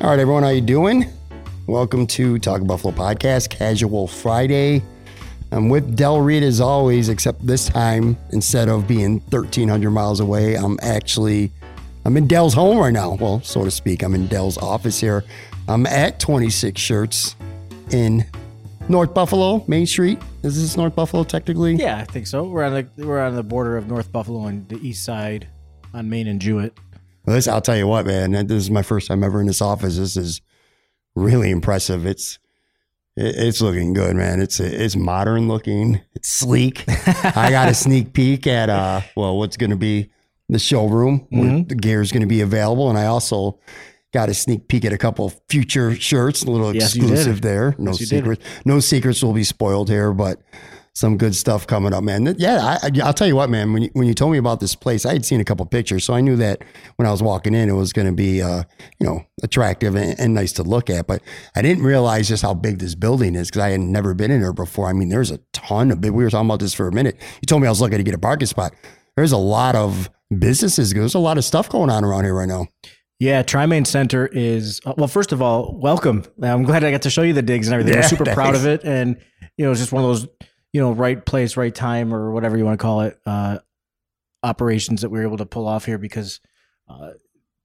All right, everyone, how you doing? Welcome to Talk Buffalo Podcast, Casual Friday. I'm with Del Reid as always, except this time, instead of being 1,300 miles away, I'm actually, I'm in Del's home right now. Well, so to speak, I'm in Del's office here. I'm at 26 Shirts in North Buffalo, Main Street. Is this North Buffalo technically? Yeah, I think so. We're on the we're on the border of North Buffalo and the east side on Main and Jewett. Well, this, I'll tell you what, man. This is my first time ever in this office. This is really impressive. It's it's looking good, man. It's it's modern looking. It's sleek. I got a sneak peek at uh well, what's going to be the showroom where Mhm. the gear is going to be available, and I also got a sneak peek at a couple future shirts, a little Yes, exclusive there. No Yes, secrets. No secrets will be spoiled here, but some good stuff coming up, man. Yeah, I, I'll tell you what, man. When you, when you told me about this place, I had seen a couple pictures, so I knew that when I was walking in, it was going to be, uh, you know, attractive and, and nice to look at. But I didn't realize just how big this building is because I had never been in there before. I mean, there's a ton of big. We were talking about this for a minute. You told me I was looking to get a parking spot. There's a lot of businesses. There's a lot of stuff going on around here right now. Yeah, Tri-Main Center is uh, well. First of all, welcome. I'm glad I got to show you the digs and everything. Yeah, I'm super proud of it, and you know, it's just one of those you know right place, right time, or whatever you want to call it, uh, operations that we were able to pull off here because. Uh,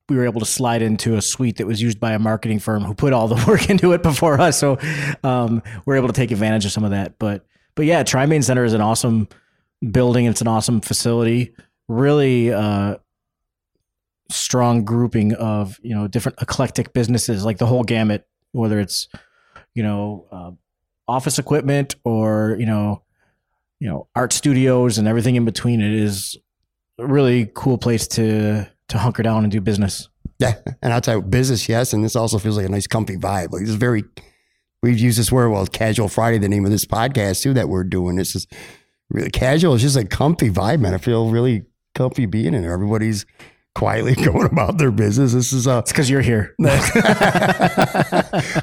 we were able to slide into a suite that was used by a marketing firm who put all the work into it before us. So um, we're able to take advantage of some of that. But but yeah, Tri-Main Center is an awesome building. It's an awesome facility. Really uh, strong grouping of you know different eclectic businesses, like the whole gamut, whether it's you know uh, office equipment or you know you know art studios and everything in between. It is a really cool place to to hunker down and do business. Yeah, and you, business, yes, and this also feels like a nice, comfy vibe. Like is very. We've used this word, well, casual Friday, the name of this podcast too that we're doing. This is really casual. It's just a comfy vibe, man. I feel really comfy being in there. Everybody's quietly going about their business. This is uh It's because you're here.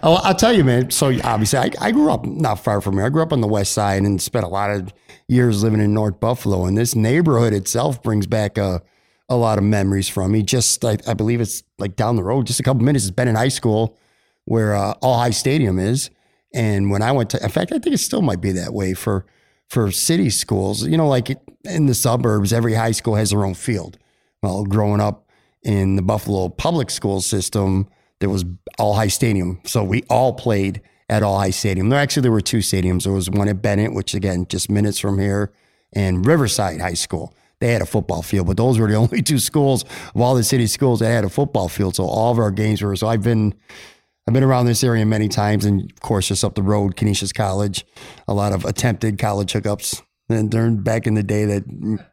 I'll, I'll tell you, man. So obviously, I, I grew up not far from here. I grew up on the west side and spent a lot of years living in North Buffalo. And this neighborhood itself brings back a, a lot of memories from me. Just I, I believe it's like down the road, just a couple minutes. It's been in high school where uh, All High Stadium is. And when I went to, in fact, I think it still might be that way for for city schools. You know, like in the suburbs, every high school has their own field. Well, growing up in the Buffalo public school system, there was All High Stadium, so we all played at All High Stadium. There actually there were two stadiums. There was one at Bennett, which again just minutes from here, and Riverside High School. They had a football field, but those were the only two schools of all the city schools that had a football field. So all of our games were. So I've been I've been around this area many times, and of course, just up the road, Canisius College, a lot of attempted college hookups And during back in the day, that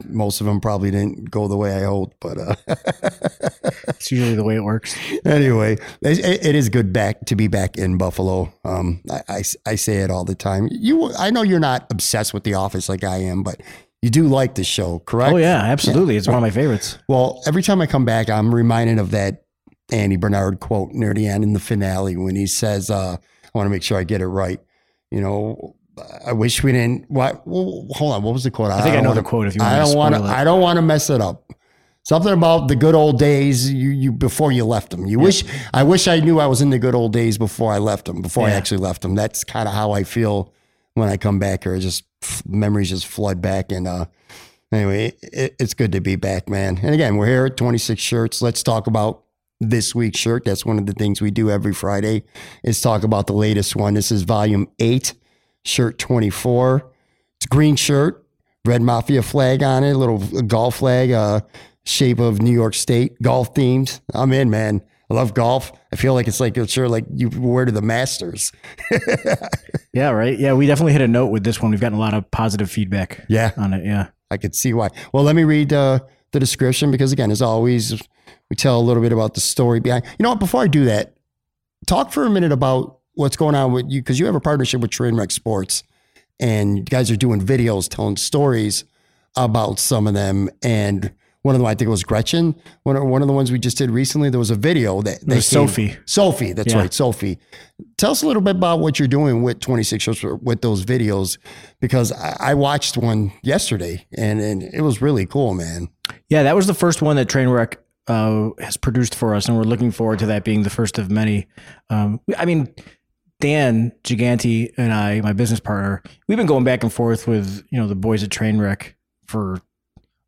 most of them probably didn't go the way I hoped. But uh, It's usually the way it works. anyway, it, it is good back to be back in Buffalo. Um, I, I, I say it all the time. You, I know you're not obsessed with The Office like I am, but you do like the show, correct? Oh yeah, absolutely. It's one of my favorites. Well, every time I come back, I'm reminded of that Andy Bernard quote near the end in the finale when he says, uh, "I want to make sure I get it right." You know, I wish we didn't. What? Well, hold on. What was the quote? I think I, know wanna, the quote. If you I want don't want to. I don't want to mess it up. Something about the good old days. You, you before you left them. You wish. I wish I knew I was in the good old days before I left them. Before I actually left them. That's kind of how I feel when I come back here. Just memories just flood back and. uh Anyway, it, it's good to be back, man. And again, we're here at 26 shirts. Let's talk about this week's shirt. That's one of the things we do every Friday is talk about the latest one. This is volume eight, shirt 24. It's a green shirt, red mafia flag on it, little golf flag, uh, shape of New York State, golf themed. I'm in, man. I love golf. I feel like it's like it's sure like you wear to the Masters. Yeah, right. Yeah, we definitely hit a note with this one. We've gotten a lot of positive feedback Yeah. on it. Yeah. I could see why. Well, let me read uh, the description because, again, as always, we tell a little bit about the story behind. You know what? Before I do that, talk for a minute about what's going on with you because you have a partnership with Trainwreck Sports, and you guys are doing videos telling stories about some of them. And one of them, I think it was Gretchen. One of, one of the ones we just did recently, there was a video that was Sophie. Sophie, that's Yeah. right, Sophie. Tell us a little bit about what you're doing with 26 shows with those videos, because I, I watched one yesterday and, and it was really cool, man. Yeah, that was the first one that Trainwreck uh, has produced for us, and we're looking forward to that being the first of many. Um, I mean, Dan Giganti and I, my business partner, we've been going back and forth with you know the boys at Trainwreck for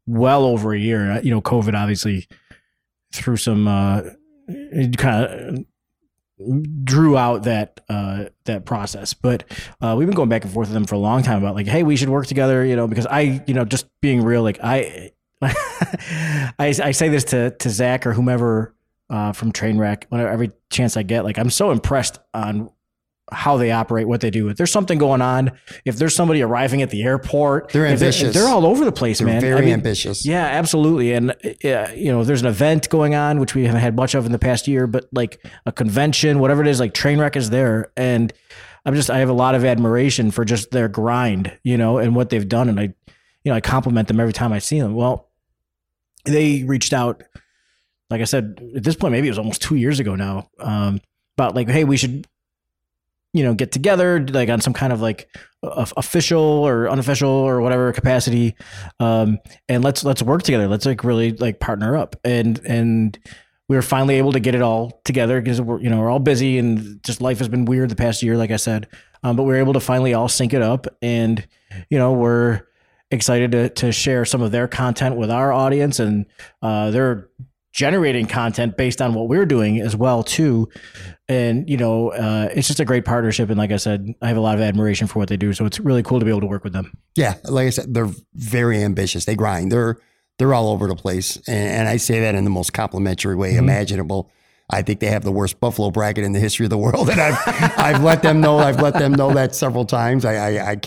well over a year. You know, COVID obviously threw some uh, kind of drew out that uh, that process. But uh, we've been going back and forth with them for a long time about like, hey, we should work together. You know, because I, you know, just being real, like I, I, I say this to to Zach or whomever uh, from Trainwreck whenever every chance I get. Like, I'm so impressed on how they operate, what they do. If there's something going on, if there's somebody arriving at the airport, They're ambitious. if they're all over the place, They're man. very I mean, ambitious. yeah, absolutely. And uh, you know, there's an event going on which we haven't had much of in the past year, but like a convention, whatever it is, like Trainwreck is there, and I'm just I have a lot of admiration for just their grind, you know, and what they've done, and I, you know, I compliment them every time I see them. Well, they reached out, like I said, at this point, maybe it was almost two years ago now, um, about like, hey, we should. You know, get together like on some kind of like official or unofficial or whatever capacity, um, and let's let's work together. Let's like really like partner up. And and we were finally able to get it all together because we're you know we're all busy and just life has been weird the past year, like I said. Um, but we were able to finally all sync it up, and you know we're excited to to share some of their content with our audience, and uh, they're generating content based on what we're doing as well too. And you know, uh, it's just a great partnership. And like I said, I have a lot of admiration for what they do. So it's really cool to be able to work with them. Yeah, like I said, they're very ambitious. They grind. They're they're all over the place, and, and I say that in the most complimentary way Mhm. imaginable. I think they have the worst Buffalo bracket in the history of the world, and I've I've let them know. I've let them know that several times. I I, I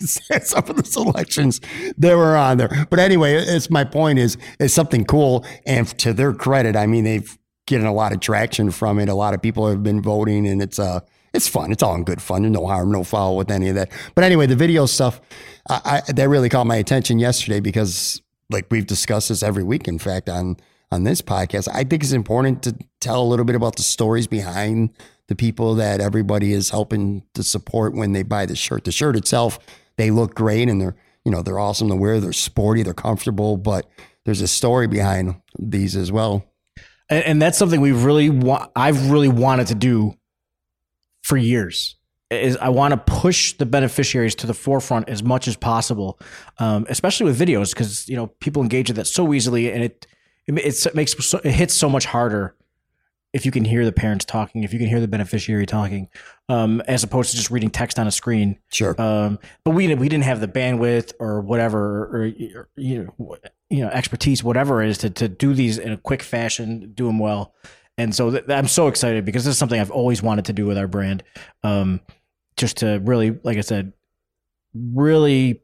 some of the selections that were on there, but anyway, it's my point is it's something cool, and to their credit, I mean they've getting a lot of traction from it. A lot of people have been voting, and it's uh it's fun. It's all in good fun. No harm, no foul with any of that. But anyway, the video stuff I, I, that really caught my attention yesterday because, like we've discussed this every week, in fact, on on this podcast. I think it's important to tell a little bit about the stories behind the people that everybody is helping to support when they buy the shirt. The shirt itself, they look great and they're you know they're awesome to wear. They're sporty, they're comfortable, but there's a story behind these as well. and, and that's something we've really wa- I've really wanted to do for years. Is I want to push the beneficiaries to the forefront as much as possible, um, especially with videos, because you know people engage with that so easily, and it it, it makes it hits so much harder if you can hear the parents talking, if you can hear the beneficiary talking, um, as opposed to just reading text on a screen. Sure. Um, but we we didn't have the bandwidth or whatever, or, you know, you know, expertise, whatever it is, to to do these in a quick fashion, do them well. And so th- I'm so excited because this is something I've always wanted to do with our brand. Um, just to really, like I said, really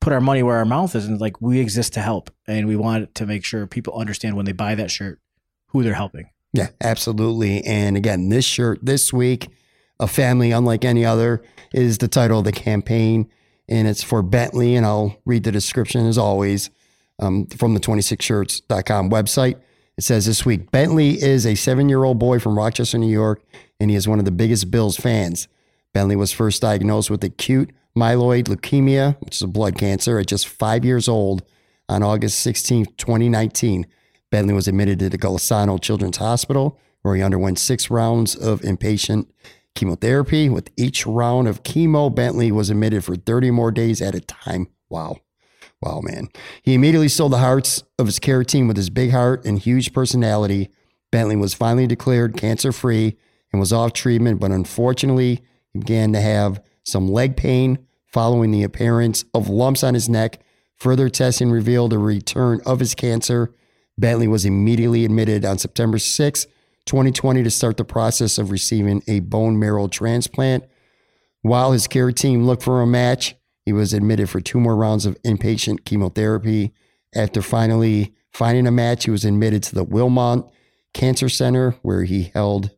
put our money where our mouth is, and like we exist to help, and we want to make sure people understand when they buy that shirt who they're helping. Yeah, absolutely. And again, this shirt this week, a family unlike any other, is the title of the campaign, and it's for Bentley. And I'll read the description as always um, from the 26shirts.com website. It says this week Bentley is a seven year old boy from Rochester, New York, and he is one of the biggest Bills fans. Bentley was first diagnosed with acute myeloid leukemia, which is a blood cancer, at just five years old on August 16, 2019. Bentley was admitted to the Golisano Children's Hospital, where he underwent six rounds of inpatient chemotherapy. With each round of chemo, Bentley was admitted for 30 more days at a time. Wow. Wow, man. He immediately stole the hearts of his care team with his big heart and huge personality. Bentley was finally declared cancer free and was off treatment, but unfortunately, he began to have some leg pain following the appearance of lumps on his neck. Further testing revealed a return of his cancer. Bentley was immediately admitted on September 6, 2020, to start the process of receiving a bone marrow transplant. While his care team looked for a match, he was admitted for two more rounds of inpatient chemotherapy. After finally finding a match, he was admitted to the Wilmot Cancer Center, where he held,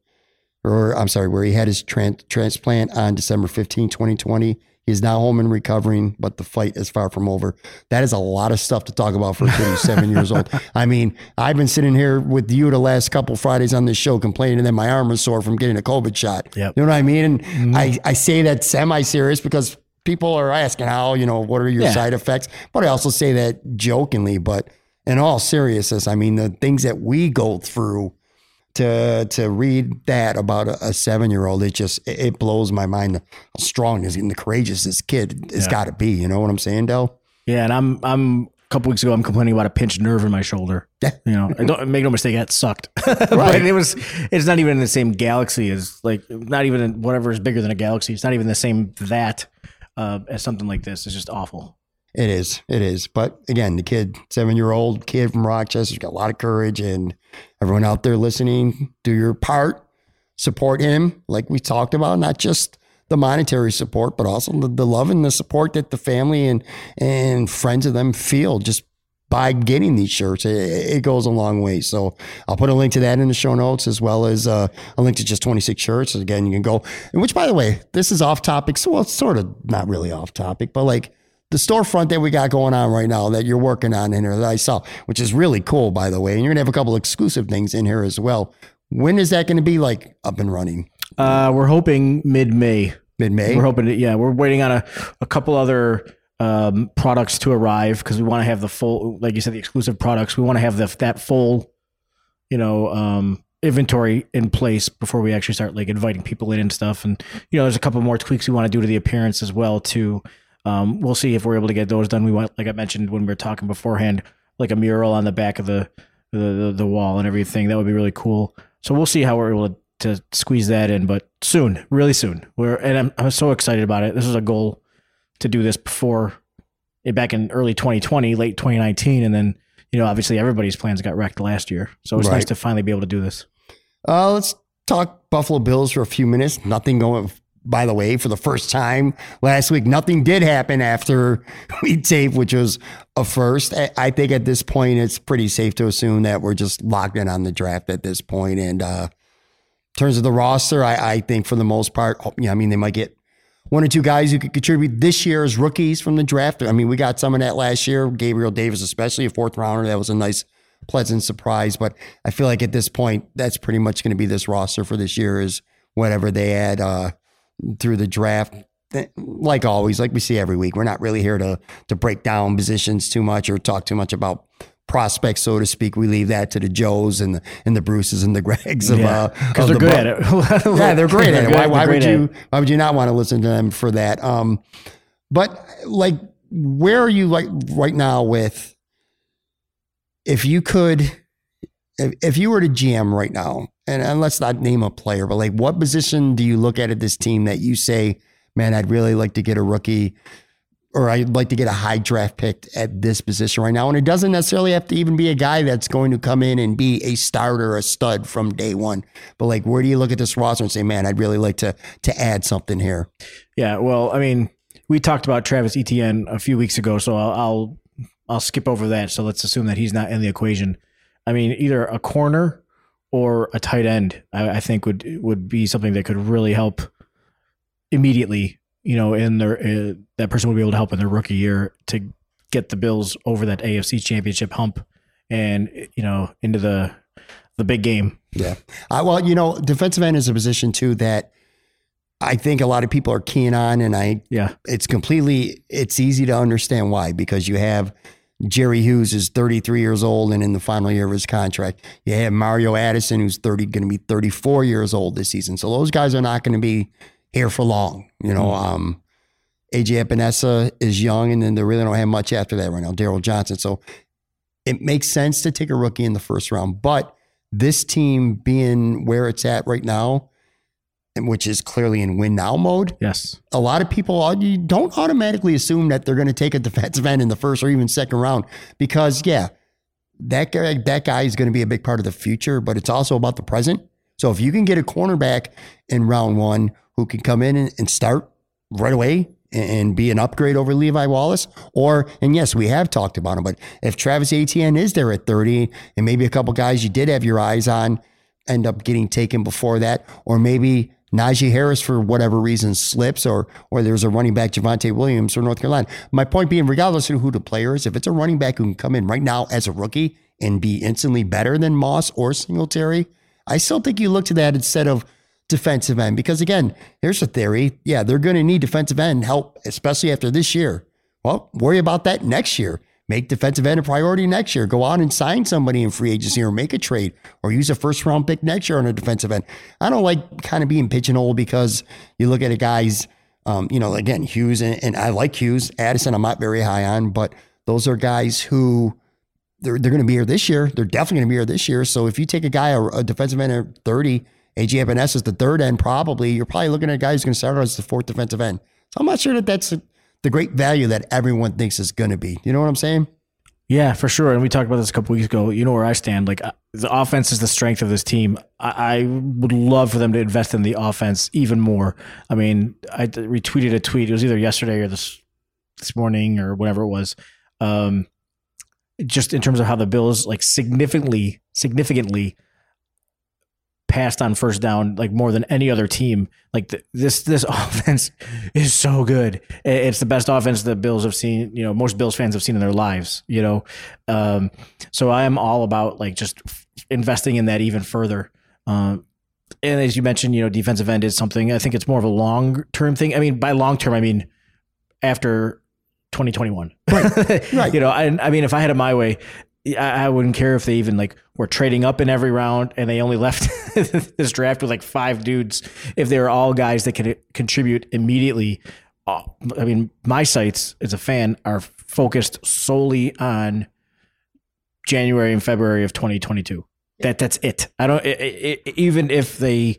or I'm sorry, where he had his tran- transplant on December 15, 2020. He's now home and recovering, but the fight is far from over. That is a lot of stuff to talk about for a kid who's seven years old. I mean, I've been sitting here with you the last couple Fridays on this show complaining that my arm is sore from getting a COVID shot. Yep. You know what I mean? And mm-hmm. I, I say that semi serious because people are asking how, you know, what are your yeah. side effects? But I also say that jokingly, but in all seriousness, I mean, the things that we go through to to read that about a, a seven year old, it just it blows my mind how strong and the courageous this kid has yeah. got to be. You know what I'm saying, Del? Yeah, and I'm I'm a couple weeks ago I'm complaining about a pinched nerve in my shoulder. Yeah. You know, don't make no mistake, that sucked. right. but it was it's not even in the same galaxy as like not even in whatever is bigger than a galaxy. It's not even the same that uh, as something like this. It's just awful. It is. It is. But again, the kid, seven year old kid from Rochester's got a lot of courage. And everyone out there listening, do your part, support him, like we talked about, not just the monetary support, but also the, the love and the support that the family and, and friends of them feel just by getting these shirts. It, it, goes a long way. So I'll put a link to that in the show notes as well as uh, a link to just 26 shirts. Again, you can go, which by the way, this is off topic. So well, it's sort of not really off topic, but like the storefront that we got going on right now that you're working on in here that I saw, which is really cool, by the way. And you're gonna have a couple exclusive things in here as well. When is that going to be like up and running? Uh, we're hoping mid May. Mid May. We're hoping. To, yeah, we're waiting on a, a couple other um, products to arrive because we want to have the full, like you said, the exclusive products. We want to have the, that full, you know, um, inventory in place before we actually start like inviting people in and stuff. And you know, there's a couple more tweaks we want to do to the appearance as well. Too. Um, we'll see if we're able to get those done. We want, like I mentioned when we were talking beforehand, like a mural on the back of the the, the, the wall and everything. That would be really cool. So we'll see how we're able to, to squeeze that in, but soon, really soon. We're and I'm I'm so excited about it. This is a goal to do this before eh, back in early 2020, late 2019, and then you know obviously everybody's plans got wrecked last year. So it's right. nice to finally be able to do this. Uh, let's talk Buffalo Bills for a few minutes. Nothing going. By the way, for the first time last week, nothing did happen after we taped, which was a first. I think at this point, it's pretty safe to assume that we're just locked in on the draft at this point. And uh, in terms of the roster, I, I think for the most part, yeah, I mean, they might get one or two guys who could contribute this year as rookies from the draft. I mean, we got some of that last year. Gabriel Davis, especially a fourth rounder, that was a nice, pleasant surprise. But I feel like at this point, that's pretty much going to be this roster for this year is whatever they add uh, through the draft. Like always, like we see every week, we're not really here to to break down positions too much or talk too much about prospects, so to speak. We leave that to the Joes and the and the Bruces and the Gregs of yeah, because uh, they're the good at it. yeah, they're great at it. Why, why would you why would you not want to listen to them for that? Um, but like, where are you like right now with? If you could, if, if you were to GM right now, and, and let's not name a player, but like, what position do you look at at this team that you say, man, I'd really like to get a rookie or I'd like to get a high draft pick at this position right now. And it doesn't necessarily have to even be a guy that's going to come in and be a starter, a stud from day one. But like, where do you look at this roster and say, man, I'd really like to to add something here? Yeah, well, I mean, we talked about Travis Etienne a few weeks ago, so I'll, I'll I'll skip over that. So let's assume that he's not in the equation. I mean, either a corner or a tight end, I, I think would would be something that could really help immediately. You know, in their uh, that person would be able to help in their rookie year to get the Bills over that AFC Championship hump and you know into the the big game. Yeah. Uh, well, you know, defensive end is a position too that I think a lot of people are keen on, and I Yeah, it's completely it's easy to understand why because you have Jerry Hughes is 33 years old and in the final year of his contract. You have Mario Addison who's 30 going to be 34 years old this season. So those guys are not going to be here for long. You know, um, AJ Epenesa is young and then they really don't have much after that right now. Darryl Johnson. So it makes sense to take a rookie in the first round, but this team being where it's at right now, which is clearly in win now mode, yes, a lot of people uh, you don't automatically assume that they're going to take a defensive end in the first or even second round because yeah, that guy that guy is going to be a big part of the future, but it's also about the present. So if you can get a cornerback in round one who can come in and, and start right away and, and be an upgrade over Levi Wallace, or and yes, we have talked about him, but if Travis Etienne is there at 30 and maybe a couple guys you did have your eyes on end up getting taken before that, or maybe Najee Harris for whatever reason slips, or or there's a running back Javonte Williams for North Carolina. My point being, regardless of who the player is, if it's a running back who can come in right now as a rookie and be instantly better than Moss or Singletary, I still think you look to that instead of defensive end because again, here's a theory. Yeah, they're going to need defensive end help, especially after this year. Well, worry about that next year. Make defensive end a priority next year. Go out and sign somebody in free agency or make a trade or use a first round pick next year on a defensive end. I don't like kind of being pigeonholed because you look at a guy's, um, you know, again, Hughes, and, and I like Hughes. Addison, I'm not very high on, but those are guys who they're, they're going to be here this year. They're definitely going to be here this year. So if you take a guy, a, a defensive end at 30, AJ Epenesa is the third end, probably, you're probably looking at a guy who's going to start as the fourth defensive end. So I'm not sure that that's a, the great value that everyone thinks is going to be. You know what I'm saying? Yeah, for sure. And we talked about this a couple weeks ago. You know where I stand. Like uh, the offense is the strength of this team. I, I would love for them to invest in the offense even more. I mean, I retweeted a tweet. It was either yesterday or this this morning or whatever it was. Um, just in terms of how the Bills like significantly, significantly passed on first down like more than any other team. Like th- this this offense is so good. It's the best offense the Bills have seen. You know, most Bills fans have seen in their lives. You know, um, so I am all about like just f- investing in that even further. Um, and as you mentioned, you know, defensive end is something. I think it's more of a long term thing. I mean, by long term, I mean after 2021. Right, right. you know, I, I mean, if I had it my way, I, I wouldn't care if they even like were trading up in every round and they only left this draft with like five dudes. If they were all guys that could contribute immediately. Uh, I mean, my sites as a fan are focused solely on January and February of 2022. That that's it. I don't i i even if they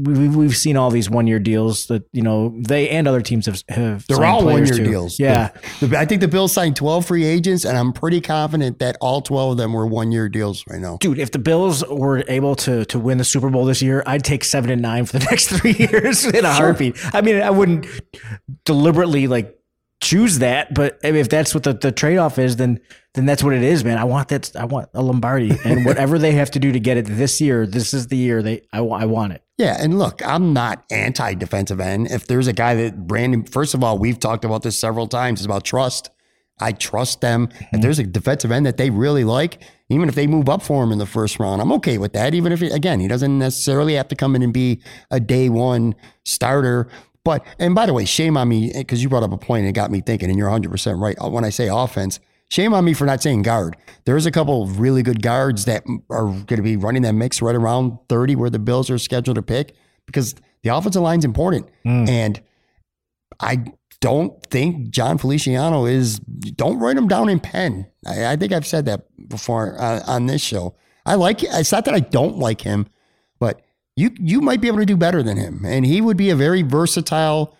we've, we've seen all these one year deals that you know they and other teams have have They're all one year deals. Yeah, The- I think the Bills signed 12 free agents, and I'm pretty confident that all 12 of them were one year deals right now. dude, if the Bills were able to to win the Super Bowl this year, I'd take seven and nine for the next three years in a heartbeat. I mean, I wouldn't deliberately like choose that, but if that's what the, the trade off is, then then that's what it is, man. I want that. I want a Lombardi, and whatever they have to do to get it this year, this is the year they. I, I want it. Yeah, and look, I'm not anti defensive end. If there's a guy that Brandon, first of all, we've talked about this several times. It's about trust. I trust them. If mm-hmm. there's a defensive end that they really like, even if they move up for him in the first round, I'm okay with that. Even if, he, again, he doesn't necessarily have to come in and be a day one starter. But, and by the way, shame on me, because you brought up a point and it got me thinking, and you're 100% right. When I say offense, shame on me for not saying guard. There's a couple of really good guards that are going to be running that mix right around 30 where the Bills are scheduled to pick because the offensive line's important. And I don't think Jon Feliciano is, don't write him down in pen. I, I think I've said that before uh, on this show. I like, it's not that I don't like him, but you, you might be able to do better than him. And he would be a very versatile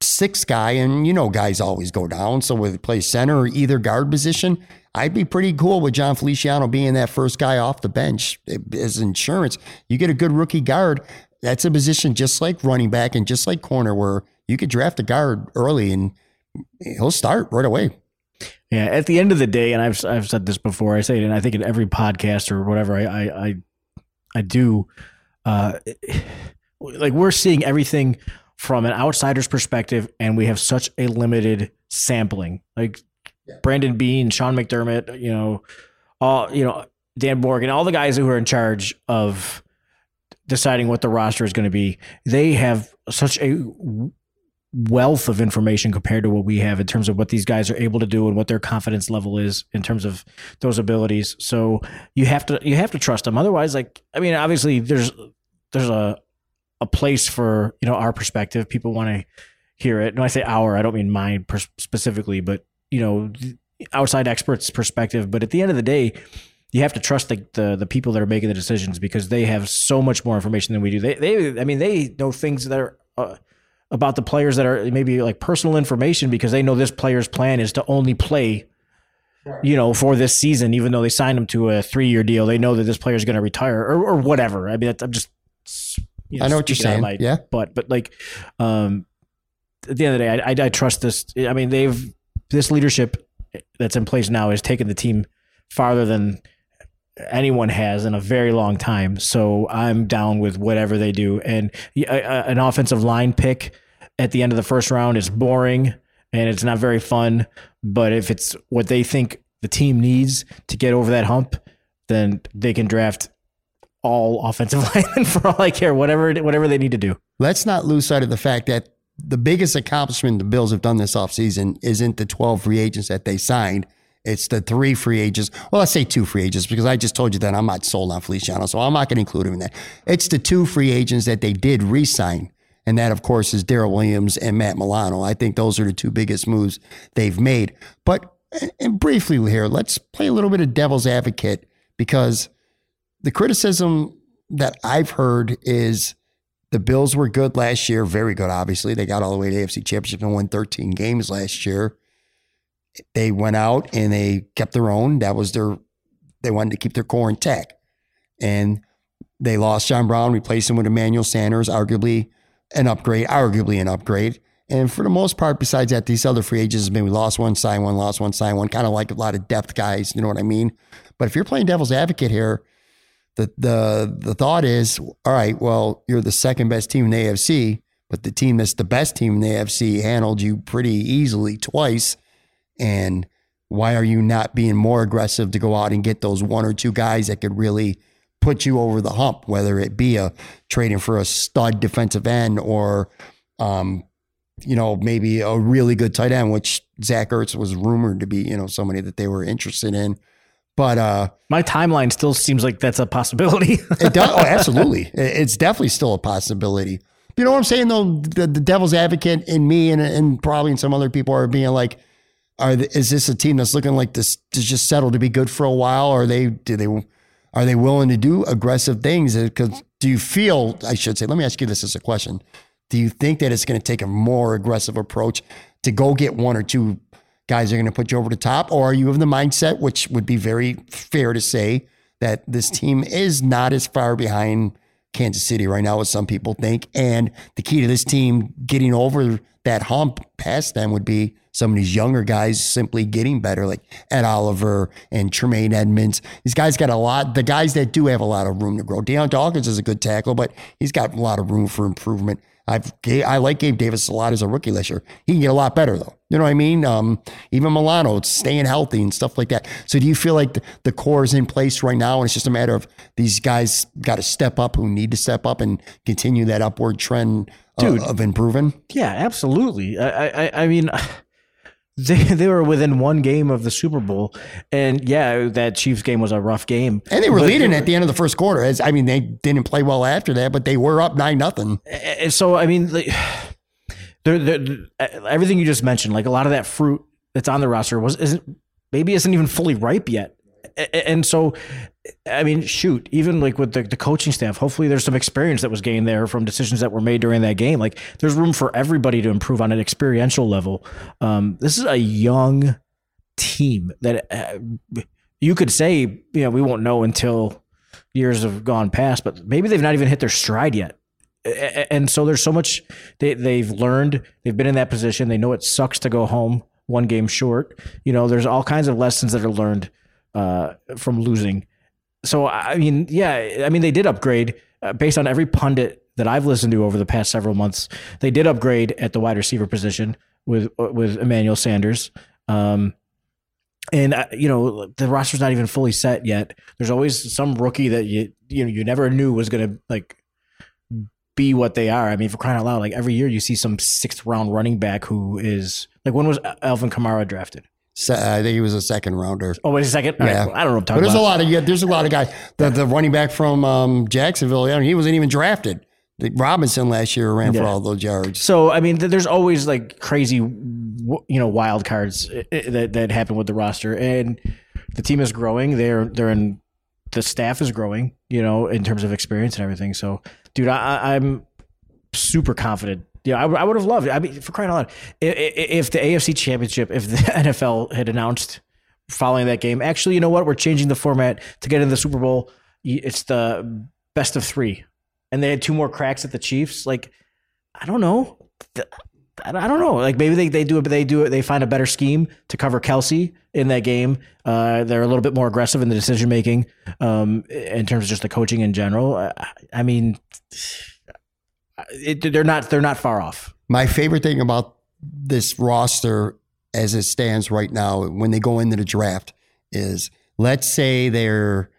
six guy. And you know, guys always go down. So whether he plays center or either guard position, I'd be pretty cool with Jon Feliciano being that first guy off the bench as insurance. You get a good rookie guard. That's a position just like running back and just like corner where you could draft a guard early and he'll start right away. Yeah, at the end of the day, and I've I've said this before. I say it, and I think in every podcast or whatever I I I, I do. Uh, like we're seeing everything from an outsider's perspective, and we have such a limited sampling. Like Brandon Beane, Sean McDermott, you know, all you know, Dan Borg, and all the guys who are in charge of deciding what the roster is going to be. They have such a wealth of information compared to what we have in terms of what these guys are able to do and what their confidence level is in terms of those abilities. So you have to you have to trust them. Otherwise, like I mean, obviously there's there's a a place for you know our perspective. People want to hear it. When I say our, I don't mean mine specifically, but you know outside experts' perspective. But at the end of the day, you have to trust the, the, the people that are making the decisions because they have so much more information than we do. They they I mean they know things that are. Uh, about the players that are maybe like personal information because they know this player's plan is to only play you know, for this season, even though they signed him to a three year deal, they know that this player is going to retire or, or whatever. I mean, I'm just, you know, I know what you're saying. My, yeah. But, but like, um, at the end of the day, I, I, I, trust this. I mean, they've, this leadership that's in place now has taken the team farther than anyone has in a very long time. So I'm down with whatever they do. And an offensive line pick at the end of the first round is boring and it's not very fun. But if it's what they think the team needs to get over that hump, then they can draft all offensive linemen for all I care, whatever whatever they need to do. Let's not lose sight of the fact that the biggest accomplishment the Bills have done this offseason isn't the 12 free agents that they signed. It's the three free agents. Well, let's say two free agents because I just told you that I'm not sold on Feliciano, so I'm not going to include him in that. It's the two free agents that they did re-sign, and that of course is Daryl Williams and Matt Milano. I think those are the two biggest moves they've made. But and briefly here, let's play a little bit of devil's advocate because the criticism that I've heard is the Bills were good last year, very good. Obviously, they got all the way to AFC Championship and won 13 games last year they went out and they kept their own. That was their, they wanted to keep their core intact. And they lost John Brown, replaced him with Emmanuel Sanders, arguably an upgrade, arguably an upgrade. And for the most part, besides that, these other free agents, maybe lost one, signed one, lost one, signed one, kind of like a lot of depth guys. You know what I mean? But if you're playing devil's advocate here, the the the thought is, all right, well, you're the second best team in the AFC, but the team that's the best team in the AFC handled you pretty easily twice. And why are you not being more aggressive to go out and get those one or two guys that could really put you over the hump, whether it be a trading for a stud defensive end or, um, you know, maybe a really good tight end, which Zach Ertz was rumored to be, you know, somebody that they were interested in. But uh, my timeline still seems like that's a possibility. it does. Oh, absolutely. It's definitely still a possibility. You know what I'm saying, though? The, the devil's advocate in me and, and probably in some other people are being like, are is this a team that's looking like this to just settle to be good for a while? Or are they do they are they willing to do aggressive things? Because do you feel I should say? Let me ask you this as a question: Do you think that it's going to take a more aggressive approach to go get one or two guys are going to put you over the top, or are you of the mindset, which would be very fair to say, that this team is not as far behind Kansas City right now as some people think, and the key to this team getting over that hump past them would be some of these younger guys simply getting better, like Ed Oliver and Tremaine Edmunds. These guys got a lot. The guys that do have a lot of room to grow. Dion Dawkins is a good tackle, but he's got a lot of room for improvement. I've I like Gabe Davis a lot as a rookie last year. He can get a lot better though. You know what I mean? Um, even Milano staying healthy and stuff like that. So do you feel like the, the core is in place right now, and it's just a matter of these guys got to step up who need to step up and continue that upward trend uh, Dude, of improving? Yeah, absolutely. I I, I mean. They, they were within one game of the Super Bowl, and yeah, that Chiefs game was a rough game. And they were but, leading at the end of the first quarter. As I mean, they didn't play well after that, but they were up nine nothing. Eh, eh, so I mean, like, they're, they're, eh, everything you just mentioned, like a lot of that fruit that's on the roster was isn't maybe isn't even fully ripe yet and so I mean, shoot, even like with the, the coaching staff, hopefully there's some experience that was gained there from decisions that were made during that game. Like there's room for everybody to improve on an experiential level. Um, this is a young team that uh, you could say, you know, we won't know until years have gone past, but maybe they've not even hit their stride yet. and so there's so much they they've learned. They've been in that position. They know it sucks to go home one game short. You know, there's all kinds of lessons that are learned uh, from losing. So I mean, yeah, I mean they did upgrade uh, based on every pundit that I've listened to over the past several months. They did upgrade at the wide receiver position with with Emmanuel Sanders. Um, and uh, you know the roster's not even fully set yet. There's always some rookie that you you know you never knew was going to like be what they are. I mean, for crying out loud, like every year you see some sixth round running back who is like when was Alvin Kamara drafted? I think he was a second rounder. Oh, wait a second. Yeah, right. I don't know. but there's about. a lot of yeah. There's a lot of guys. The, the running back from um, Jacksonville, yeah, he wasn't even drafted. Robinson last year ran yeah. for all those yards. So I mean, there's always like crazy, you know, wild cards eh, eh, that that happen with the roster, and the team is growing. They're they're in the staff is growing, you know, in terms of experience and everything. So, dude, I, I'm super confident. Yeah, I, I would have loved it. I mean, for crying out loud, if, the AFC Championship, if the NFL had announced following that game, actually, you know what? We're changing the format to get in the Super Bowl. It's the best of three and they had two more cracks at the Chiefs. Like, I don't know. I don't know. Like maybe they, they do it, but they do it. They find a better scheme to cover Kelce in that game. Uh, they're a little bit more aggressive in the decision making um, in terms of just the coaching in general. I, I mean, it, they're not they're not far off. My favorite thing about this roster as it stands right now, when they go into the draft, is let's say they're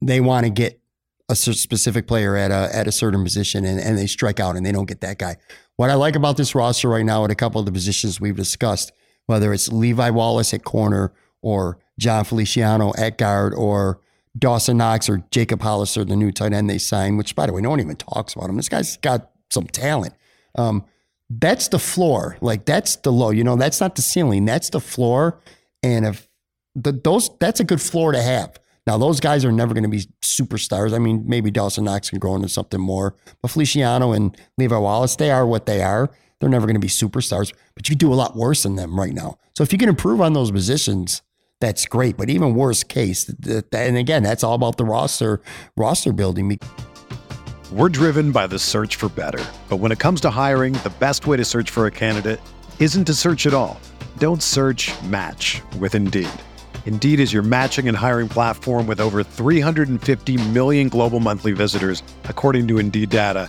they want to get a specific player at a at a certain position and, and they strike out and they don't get that guy. What I like about this roster right now at a couple of the positions we've discussed, whether it's Levi Wallace at corner or John Feliciano at guard or Dawson Knox or Jacob Hollister, the new tight end they signed, which by the way, no one even talks about him. This guy's got some talent. Um, that's the floor. Like that's the low. You know, that's not the ceiling. That's the floor. And if the, those, that's a good floor to have. Now, those guys are never going to be superstars. I mean, maybe Dawson Knox can grow into something more, but Feliciano and Levi Wallace, they are what they are. They're never going to be superstars, but you do a lot worse than them right now. So if you can improve on those positions, that's great. But even worst case, and again, that's all about the roster roster building. We're driven by the search for better, but when it comes to hiring, the best way to search for a candidate isn't to search at all. Don't search. Match with Indeed. Indeed is your matching and hiring platform with over 350 million global monthly visitors, according to Indeed data,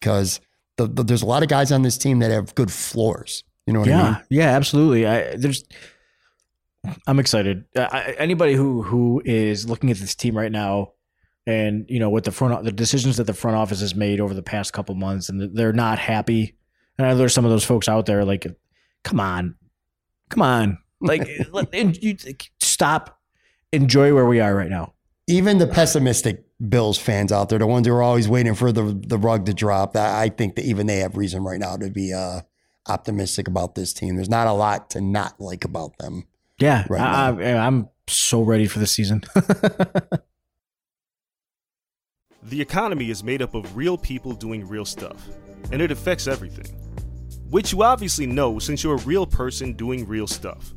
because the, the, there's a lot of guys on this team that have good floors. You know what yeah, I mean? Yeah, absolutely. I there's I'm excited. I, anybody who who is looking at this team right now, and you know, with the front the decisions that the front office has made over the past couple months, and they're not happy. And I know there's some of those folks out there like, come on, come on, like, you, stop, enjoy where we are right now. Even the pessimistic Bills fans out there, the ones who are always waiting for the the rug to drop. I think that even they have reason right now to be uh, optimistic about this team. There's not a lot to not like about them. Yeah, right I, I'm so ready for the season. the economy is made up of real people doing real stuff, and it affects everything. Which you obviously know since you're a real person doing real stuff.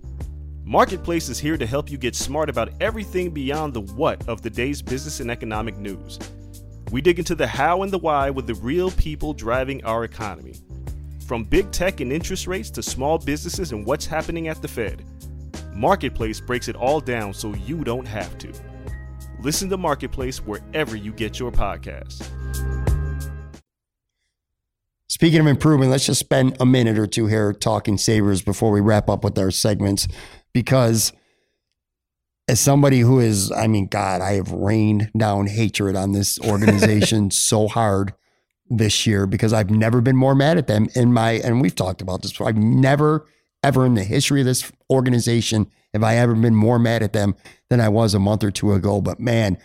Marketplace is here to help you get smart about everything beyond the what of the day's business and economic news. We dig into the how and the why with the real people driving our economy. From big tech and interest rates to small businesses and what's happening at the Fed, Marketplace breaks it all down so you don't have to. Listen to Marketplace wherever you get your podcasts. speaking of improvement, let's just spend a minute or two here talking Sabres before we wrap up with our segments. Because as somebody who is, I mean, God, I have rained down hatred on this organization so hard this year because I've never been more mad at them in my, and we've talked about this before. I've never, ever in the history of this organization have I ever been more mad at them than I was a month or two ago. But man,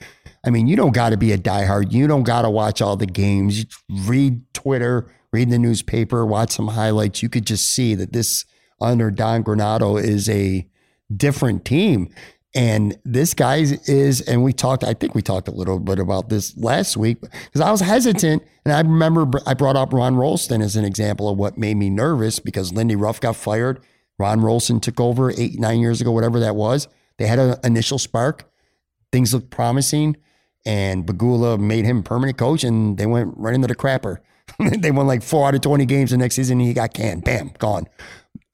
I mean, you don't got to be a diehard. You don't got to watch all the games. You read Twitter, read the newspaper, watch some highlights. You could just see that this under Don Granato is a different team. And this guy is, and we talked, I think we talked a little bit about this last week because I was hesitant. And I remember I brought up Ron Rolston as an example of what made me nervous because Lindy Ruff got fired. Ron Rolston took over eight, nine years ago, whatever that was. They had an initial spark. Things looked promising. And Pegula made him permanent coach, and they went right into the crapper. they won like four out of 20 games the next season. And he got canned. Bam, gone.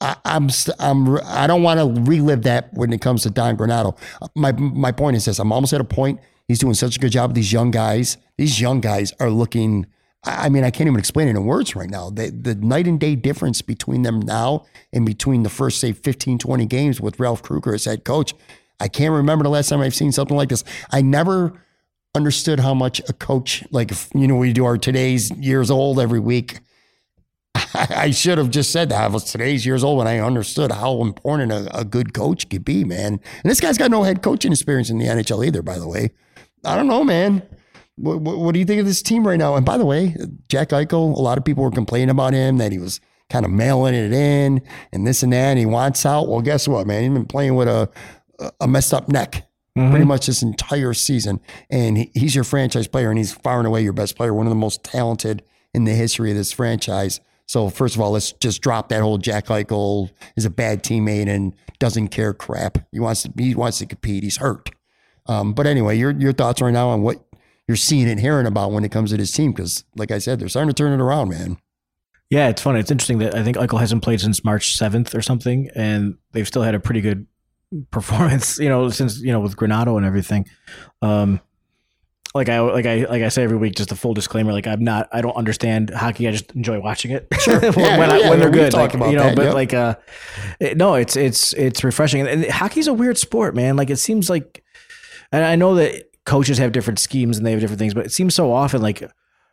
I, I'm I'm I don't want to relive that when it comes to Don Granato. My my point is this: I'm almost at a point. He's doing such a good job with these young guys. These young guys are looking. I mean, I can't even explain it in words right now. The, the night and day difference between them now and between the first, say, 15, 20 games with Ralph Krueger as head coach. I can't remember the last time I've seen something like this. I never understood how much a coach, like, you know, we do our today's years old every week. I should have just said that. I was today's years old when I understood how important a, a, good coach could be, man. And this guy's got no head coaching experience in the NHL either, by the way. I don't know, man. What, what, what do you think of this team right now? And by the way, Jack Eichel, a lot of people were complaining about him that he was kind of mailing it in and this and that. And he wants out. Well, guess what, man? He's been playing with a, a messed up neck mm-hmm. pretty much this entire season. And he, he's your franchise player and he's far and away your best player, one of the most talented in the history of this franchise. So first of all, let's just drop that whole Jack Eichel is a bad teammate and doesn't care crap. He wants to he wants to compete. He's hurt. Um, but anyway, your your thoughts right now on what you're seeing and hearing about when it comes to this team? Because like I said, they're starting to turn it around, man. Yeah, it's funny. It's interesting that I think Eichel hasn't played since March seventh or something, and they've still had a pretty good performance. You know, since you know with Granato and everything. Um, like I like I like I say every week, just a full disclaimer. Like I'm not, I don't understand hockey. I just enjoy watching it. Sure. when, yeah, when, yeah, I, when they're good, like, you know. That, but yep. like, uh, it, no, it's it's it's refreshing. And hockey's a weird sport, man. Like it seems like, and I know that coaches have different schemes and they have different things, but it seems so often like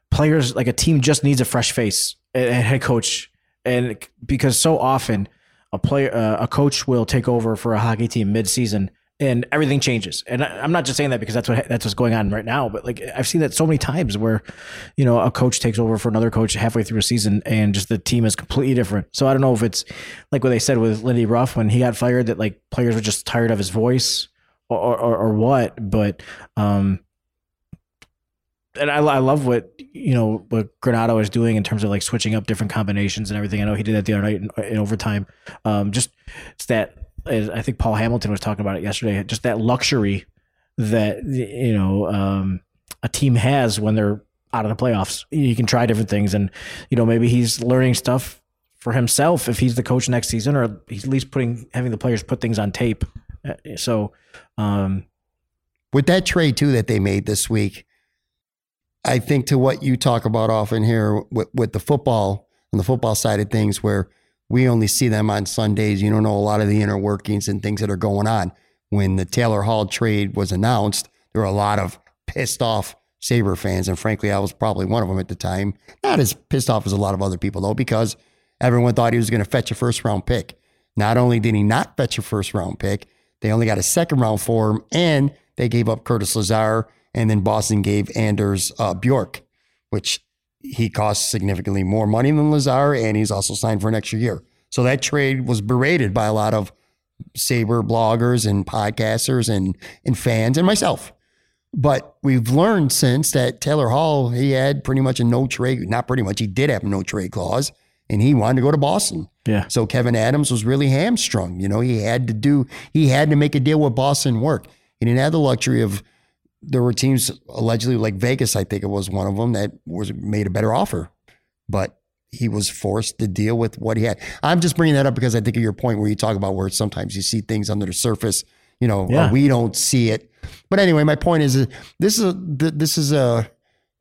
players, like a team, just needs a fresh face and head coach, and because so often a player, uh, a coach will take over for a hockey team mid-season and everything changes. And I, am not just saying that because that's what that's what's going on right now, but like I've seen that so many times where, you know, a coach takes over for another coach halfway through a season and just the team is completely different. So I don't know if it's like what they said with Lindy Ruff when he got fired that like players were just tired of his voice or or, or what, but um and I, I love what you know what Granato is doing in terms of like switching up different combinations and everything. I know he did that the other night in, in overtime. Um, just it's that I think Paul Hamilton was talking about it yesterday. Just that luxury that you know um, a team has when they're out of the playoffs. You can try different things, and you know maybe he's learning stuff for himself if he's the coach next season, or he's at least putting having the players put things on tape. Uh, so, um, with that trade too that they made this week, I think to what you talk about often here with, with the football and the football side of things, where we only see them on Sundays. You don't know a lot of the inner workings and things that are going on. When the Taylor Hall trade was announced, there were a lot of pissed off Sabre fans. And frankly, I was probably one of them at the time. Not as pissed off as a lot of other people, though, because everyone thought he was going to fetch a first round pick. Not only did he not fetch a first round pick, they only got a second round for him, and they gave up Curtis Lazar, and then Boston gave Anders uh, Bjork, which he costs significantly more money than Lazar, and he's also signed for an extra year. So that trade was berated by a lot of Sabre bloggers and podcasters and, and fans and myself. But we've learned since that Taylor Hall, he had pretty much a no trade, not pretty much, he did have a no trade clause and he wanted to go to Boston. Yeah. So Kevyn Adams was really hamstrung. You know, he had to do, he had to make a deal with Boston work. He didn't have the luxury of there were teams allegedly like Vegas, I think it was one of them that was made a better offer, but he was forced to deal with what he had. I'm just bringing that up because I think of your point where you talk about where sometimes you see things under the surface, you know, Yeah. we don't see it. But anyway, my point is this is a, this is a,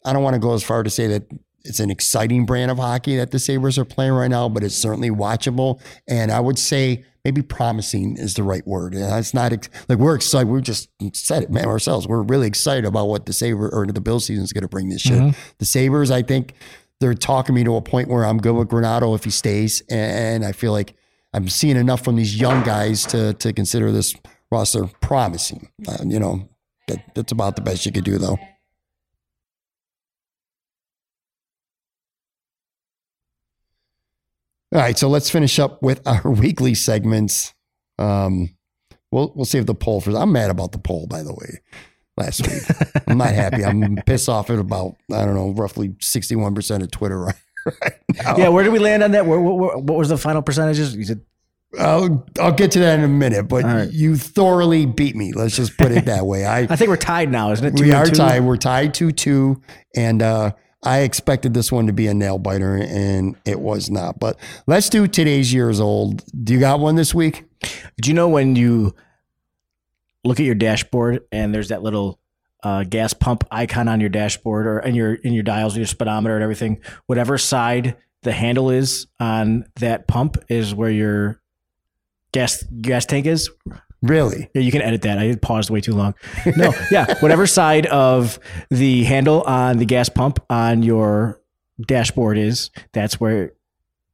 I don't want to go as far to say that it's an exciting brand of hockey that the Sabres are playing right now, but it's certainly watchable. And I would say maybe promising is the right word. And it's not ex- like we're excited. We just said it, man, ourselves. We're really excited about what the Sabre or the Bill season is going to bring this year. The Sabres, I think they're talking me to a point where I'm good with Granato if he stays. And I feel like I'm seeing enough from these young guys to, to consider this roster promising. Uh, you know, that, that's about the best you could do though. All right, so let's finish up with our weekly segments. Um, we'll we'll save the poll for. I'm mad about the poll, by the way. Last week, I'm not happy. I'm pissed off at about I don't know, roughly 61 percent of Twitter right, right now. Yeah, where did we land on that? Where, what, what was the final percentages? You said I'll I'll get to that in a minute, but right. you thoroughly beat me. Let's just put it that way. I I think we're tied now, isn't it? Two we are two? tied. We're tied two two, and uh, I expected this one to be a nail biter, and it was not. But let's do today's years old. Do you got one this week? Do you know when you look at your dashboard and there's that little uh, gas pump icon on your dashboard or in your in your dials, your speedometer and everything? Whatever side the handle is on that pump is where your gas gas tank is. Really? Yeah, you can edit that. I paused way too long. No, yeah, whatever side of the handle on the gas pump on your dashboard is, that's where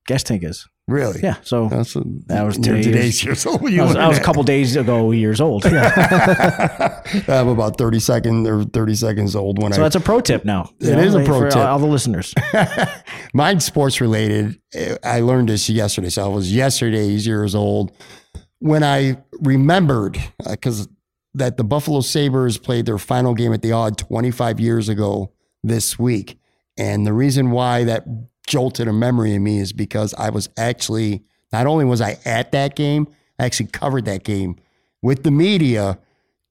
gas tank is. Really? Yeah. So That's a, That was you're today's- years old. I was, I was a couple days ago years old. Yeah. I'm about 30 seconds or 30 seconds old when So I that's a pro tip now. It You is a pro for tip. All the listeners. Mine's sports related. I learned this yesterday. So I was yesterday's years old when I remembered uh, because that the Buffalo Sabres played their final game at the Aud 25 years ago this week. And the reason why that jolted a memory in me is because I was actually, not only was I at that game, I actually covered that game with the media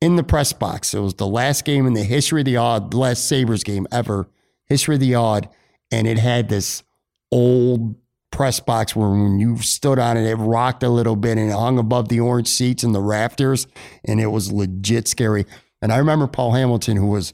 in the press box. It was the last game in the history of the Aud, the last Sabres game ever, history of the Aud. And it had this old press box where when you stood on it, it rocked a little bit and it hung above the orange seats and the rafters. And it was legit scary. And I remember Paul Hamilton, who was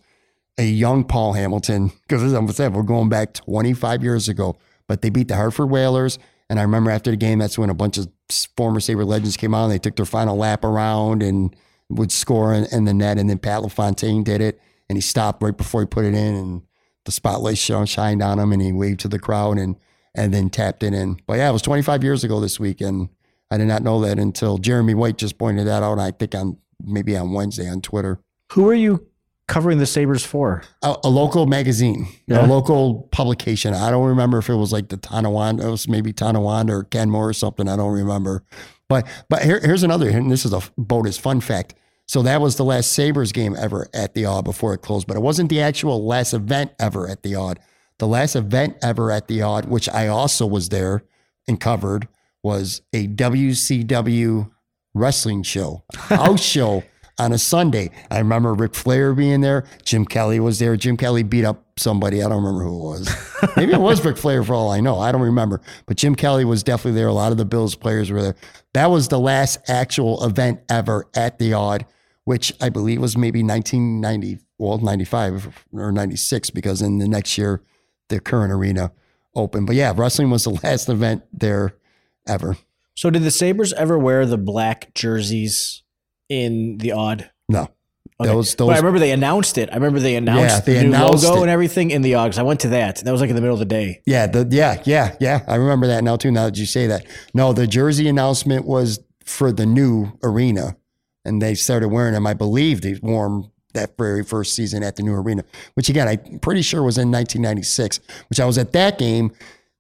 a young Paul Hamilton, because as I said, we're going back 25 years ago, but they beat the Hartford Whalers. And I remember after the game, that's when a bunch of former Sabre legends came out and they took their final lap around and would score in, in the net. And then Pat LaFontaine did it and he stopped right before he put it in and the spotlight shined on him and he waved to the crowd and, and then tapped it in. But yeah, it was 25 years ago this week. And I did not know that until Jeremy White just pointed that out. I think on maybe on Wednesday on Twitter Who are you covering the Sabres for? a, a local magazine, Yeah. a local publication. I don't remember if it was like the Tonawanda, it was maybe Tonawanda or Kenmore or something. I don't remember. But but here, here's another, and this is a bonus fun fact. So that was the last Sabres game ever at the Aud before it closed, but it wasn't the actual last event ever at the Aud. The last event ever at the Aud, which I also was there and covered, was a WCW wrestling show, house show on a Sunday. I remember Ric Flair being there. Jim Kelly was there. Jim Kelly beat up somebody. I don't remember who it was. Maybe it was Ric Flair for all I know. I don't remember. But Jim Kelly was definitely there. A lot of the Bills players were there. That was the last actual event ever at the Aud, which I believe was maybe 1990, well, 95 or 96, because in the next year, the current arena open. But yeah, wrestling was the last event there ever. So did the Sabres ever wear the black jerseys in the Aud? No. Okay. Those, But I remember they announced it. I remember they announced Yeah, they the new announced logo it. and everything in the Ogs. I went to that. That was like in the middle of the day. Yeah, the, yeah, yeah, yeah. I remember that now too. Now that you say that, no, the jersey announcement was for the new arena, and they started wearing them. I believe they wore them that very first season at the new arena, which again I'm pretty sure was in 1996. Which I was at that game.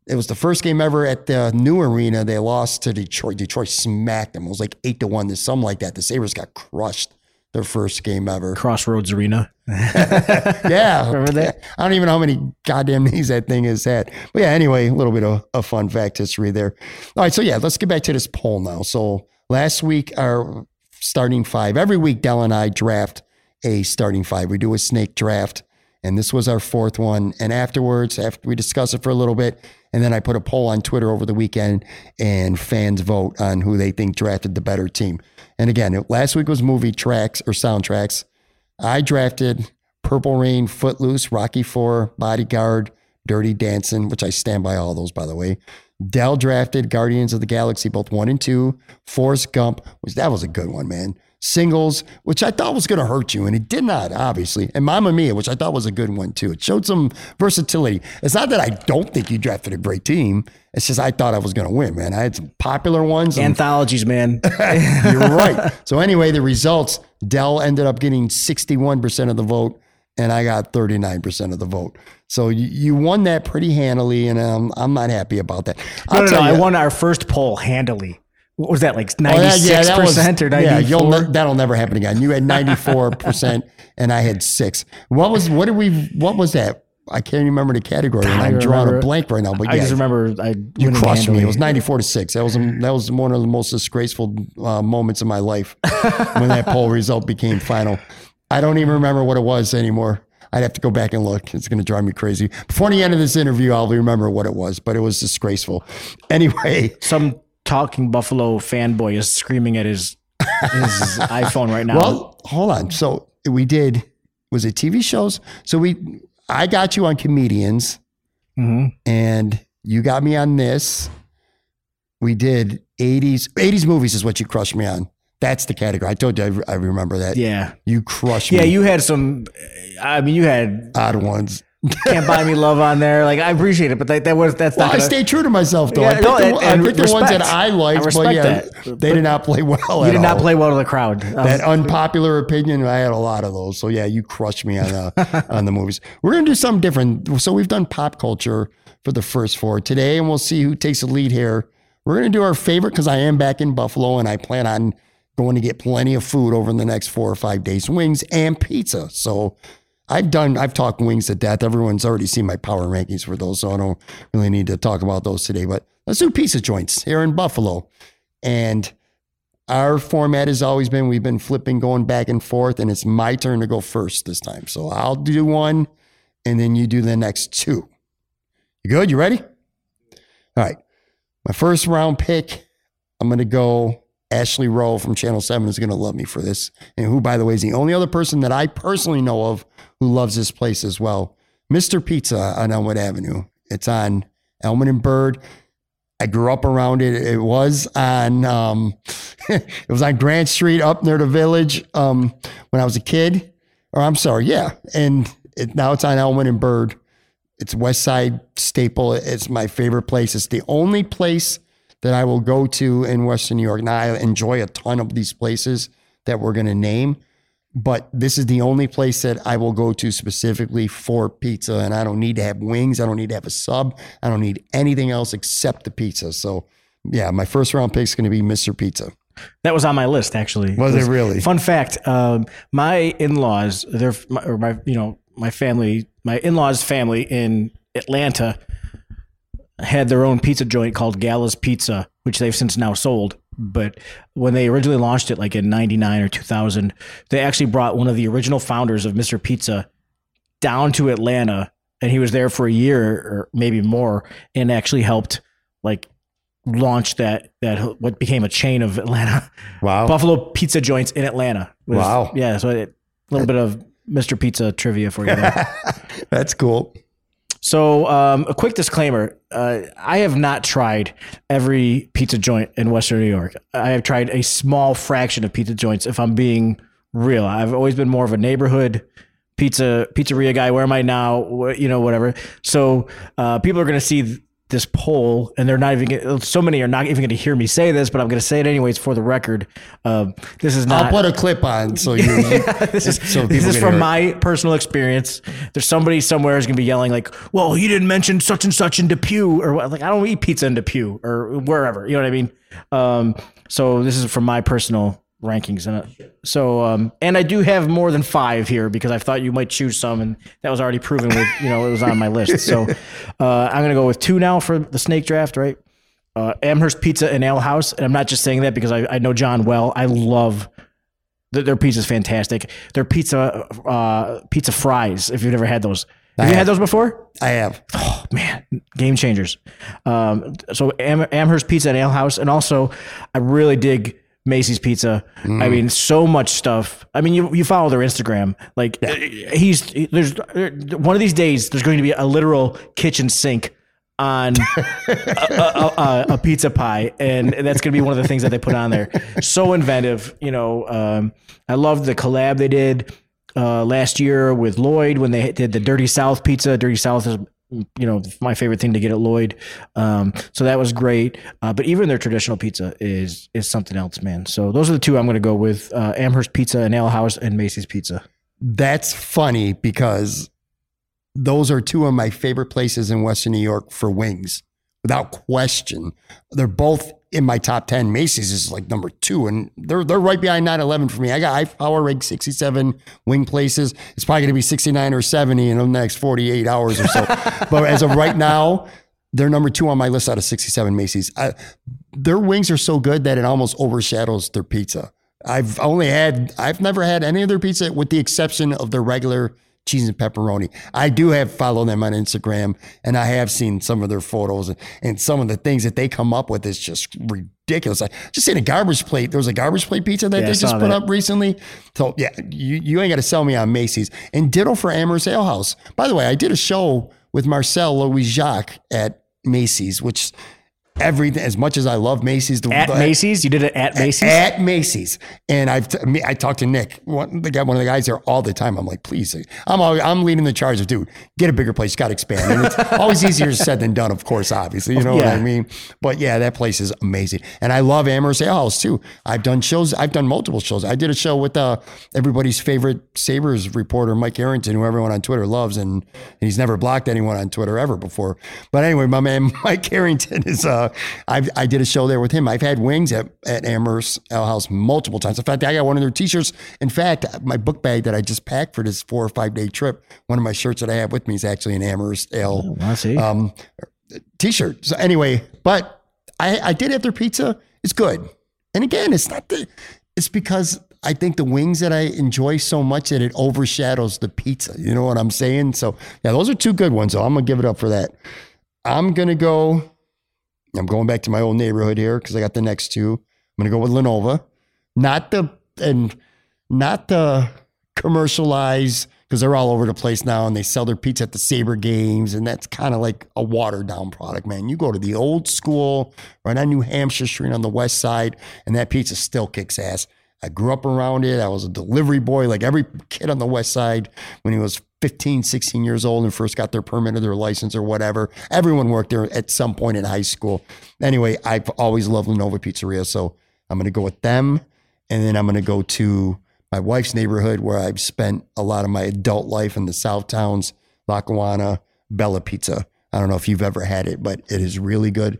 It was the first game ever at the new arena. They lost to Detroit. Detroit smacked them. It was like eight to one something like that. The Sabres got crushed their first game ever. Crossroads Arena. Yeah. Remember that? I don't even know how many goddamn names that thing has had. But yeah, anyway, a little bit of a fun fact history there. All right. So yeah, let's get back to this poll now. So last week, our starting five, every week, Del and I draft a starting five. We do a snake draft. And this was our fourth one. And afterwards, after we discuss it for a little bit, and then I put a poll on Twitter over the weekend, and fans vote on who they think drafted the better team. And again, last week was movie tracks or soundtracks. I drafted Purple Rain, Footloose, Rocky Four, Bodyguard, Dirty Dancing, which I stand by all those, by the way. Del drafted Guardians of the Galaxy, both one and two. Forrest Gump, which that was a good one, man. Singles, which I thought was going to hurt you, and it did not, obviously. And Mamma Mia, which I thought was a good one too. It showed some versatility. It's not that I don't think you drafted a great team. It's just I thought I was going to win, man. I had some popular ones. Anthologies, man. you're right. So anyway, the results, Del ended up getting 61% of the vote and I got 39% of the vote. So you, you won that pretty handily and um, I'm not happy about that. No, I'll no, no. tell I won our first poll handily. What was that, like Oh, yeah, 96% yeah, was- or 94 Yeah, you'll ne- that'll never happen again. You had 94% and I had 6. What was what did we what was that? I can't remember the category and I'm drawing a blank right now, but I yeah. just remember I you crushed me. It was 94 to 6. That was that was one of the most disgraceful uh, moments of my life when that poll result became final. I don't even remember what it was anymore. I'd have to go back and look. It's going to drive me crazy. Before the end of this interview, I'll remember what it was, but it was disgraceful. Anyway, Some talking Buffalo fanboy is screaming at his his iPhone right now. well, hold on. So we did was it TV shows? So we I got you on comedians Mhm. and you got me on this. We did 80s 80s movies is what you crushed me on. That's the category. I told you I, I remember that. Yeah. You crushed me. Yeah, you had some. I mean, you had odd ones. "Can't Buy Me Love" on there. Like, I appreciate it, but that, that was that's Well, not. I gonna- stayed true to myself though. Yeah, I picked, no, the, and- I picked the ones that. I liked, I but yeah, that. they did not play well. You did not all. play well to the crowd. I was- that unpopular opinion. I had a lot of those. So yeah, you crushed me on uh, on the movies. We're gonna do something different. So we've done pop culture for the first four today, and we'll see who takes the lead here. We're gonna do our favorite because I am back in Buffalo, and I plan on going to get plenty of food over the next four or five days, wings and pizza. So. I've done, I've talked wings to death. Everyone's already seen my power rankings for those, so I don't really need to talk about those today. But let's do pizza joints here in Buffalo. And our format has always been we've been flipping going back and forth and it's my turn to go first this time so i'll do one and then you do the next two you good you ready all right my first round pick i'm going to go ashley rowe from channel 7 is going to love me for this and who by the way is the only other person that i personally know of who loves this place as well mr pizza on elmwood avenue it's on elmwood and bird I grew up around it. It was on um, it was on Grant Street up near the village um, when I was a kid. Or I'm sorry, yeah. And it, now it's on Elmwood and Bird. It's West Side staple. It's my favorite place. It's the only place that I will go to in Western New York. Now I enjoy a ton of these places that we're going to name, but this is the only place that I will go to specifically for pizza. And I don't need to have wings. I don't need to have a sub. I don't need anything else except the pizza. So, yeah, my first round pick is going to be Mr. Pizza. That was on my list, actually. Was it really? Fun fact: um, my in-laws, their my, or my you know my family, my in-laws' family in Atlanta had their own pizza joint called Gala's Pizza, which they've since now sold. But when they originally launched it, like in '99 or 2000, they actually brought one of the original founders of Mr. Pizza down to Atlanta, and he was there for a year or maybe more, and actually helped like launch that that what became a chain of Atlanta Wow. Buffalo pizza joints in Atlanta. Was- Wow. Yeah, so a little bit of Mr. Pizza trivia for you. there. That's cool. So, um, a quick disclaimer: uh, I have not tried every pizza joint in Western New York. I have tried a small fraction of pizza joints. If I'm being real, I've always been more of a neighborhood pizza pizzeria guy. Where am I now? You know, whatever. So, uh, people are going to see. Th- this poll, and they're not even. Gonna, so many are not even going to hear me say this, but I'm going to say it anyways for the record. Um, this is not. I'll put a clip on so you. this is so this is from my personal experience. There's somebody somewhere is gonna be yelling like, "Well, you didn't mention such and such in Depew," or like I don't eat pizza in Depew or wherever. You know what I mean? Um, so this is from my personal rankings, and uh, so um, and I do have more than five here because I thought you might choose some, and that was already proven with you know it was on my list. So uh, I'm gonna go with two now for the snake draft, right? Uh, Amherst Pizza and Ale House, and I'm not just saying that because I, I know John well. I love their, their pizza's fantastic. Their pizza, uh, pizza fries. If you've never had those, have you have. had those before? I have. Oh man, game changers. Um, so Am- Amherst Pizza and Ale House, and also I really dig Macy's Pizza. I mean, so much stuff. I mean, you you follow their Instagram. Like he's there's one of these days there's going to be a literal kitchen sink on a, a, a, a pizza pie, and that's going to be one of the things that they put on there. So inventive, you know. Um, I love the collab they did uh, last year with Lloyd when they did the Dirty South pizza. Dirty South is you know my favorite thing to get at Lloyd. Um, so that was great. Uh, but even their traditional pizza is is something else, man. So those are the two I'm going to go with: uh, Amherst Pizza and Ale House and Macy's Pizza. That's funny because those are two of my favorite places in Western New York for wings, without question. They're both in my top 10. Macy's is like number two, and they're they're right behind 911 for me. I got I power rank 67 wing places. It's probably going to be 69 or 70 in the next 48 hours or so. but as of right now, they're number two on my list out of 67 Macy's. I, their wings are so good that it almost overshadows their pizza. I've only had, I've never had any of their pizza with the exception of their regular cheese and pepperoni. I do have follow them on Instagram and I have seen some of their photos and, and some of the things that they come up with is just ridiculous. I just seen a garbage plate. There was a garbage plate pizza that Yeah, they just put that. up recently. So yeah, you, you ain't got to sell me on Macy's and ditto for Amherst Ale House. By the way, I did a show with Marcel Louis Jacques at Macy's, which everything, as much as I love Macy's, the, At the- Macy's, you did it at Macy's. at Macy's, and I've t- I talked to Nick, one the guy, one of the guys there all the time. I'm like, please, I'm al- I'm leading the charge of, dude, get a bigger place, got to expand. And it's always easier said than done, of course, obviously, you know what I mean. But yeah, that place is amazing, and I love Amherst House too. I've done shows, I've done multiple shows. I did a show with uh, everybody's favorite Sabres reporter, Mike Harrington, who everyone on Twitter loves, and, and he's never blocked anyone on Twitter ever before. But anyway, my man Mike Harrington is uh, I've, I did a show there with him. I've had wings at, at Amherst Ale House multiple times. In fact, I got one of their t-shirts. In fact, my book bag that I just packed for this four or five day trip, one of my shirts that I have with me is actually an Amherst Ale I see. um, t-shirt. So anyway, but I, I did have their pizza. It's good. And again, it's not the, it's because I think the wings that I enjoy so much that it overshadows the pizza. You know what I'm saying? So yeah, those are two good ones. So I'm gonna give it up for that. I'm gonna go. I'm going back to my old neighborhood here because I got the next two. I'm gonna go with La Nova, not the and not the commercialized because they're all over the place now and they sell their pizza at the Sabre games and that's kind of like a watered down product, man. You go to the old school right on New Hampshire Street on the west side and that pizza still kicks ass. I grew up around it. I was a delivery boy like every kid on the west side when he was 15, 16 years old and first got their permit or their license or whatever. Everyone worked there at some point in high school. Anyway, I've always loved La Nova Pizzeria, so I'm going to go with them and then I'm going to go to my wife's neighborhood where I've spent a lot of my adult life in the South Towns, Lackawanna, Bella Pizza. I don't know if you've ever had it, but it is really good.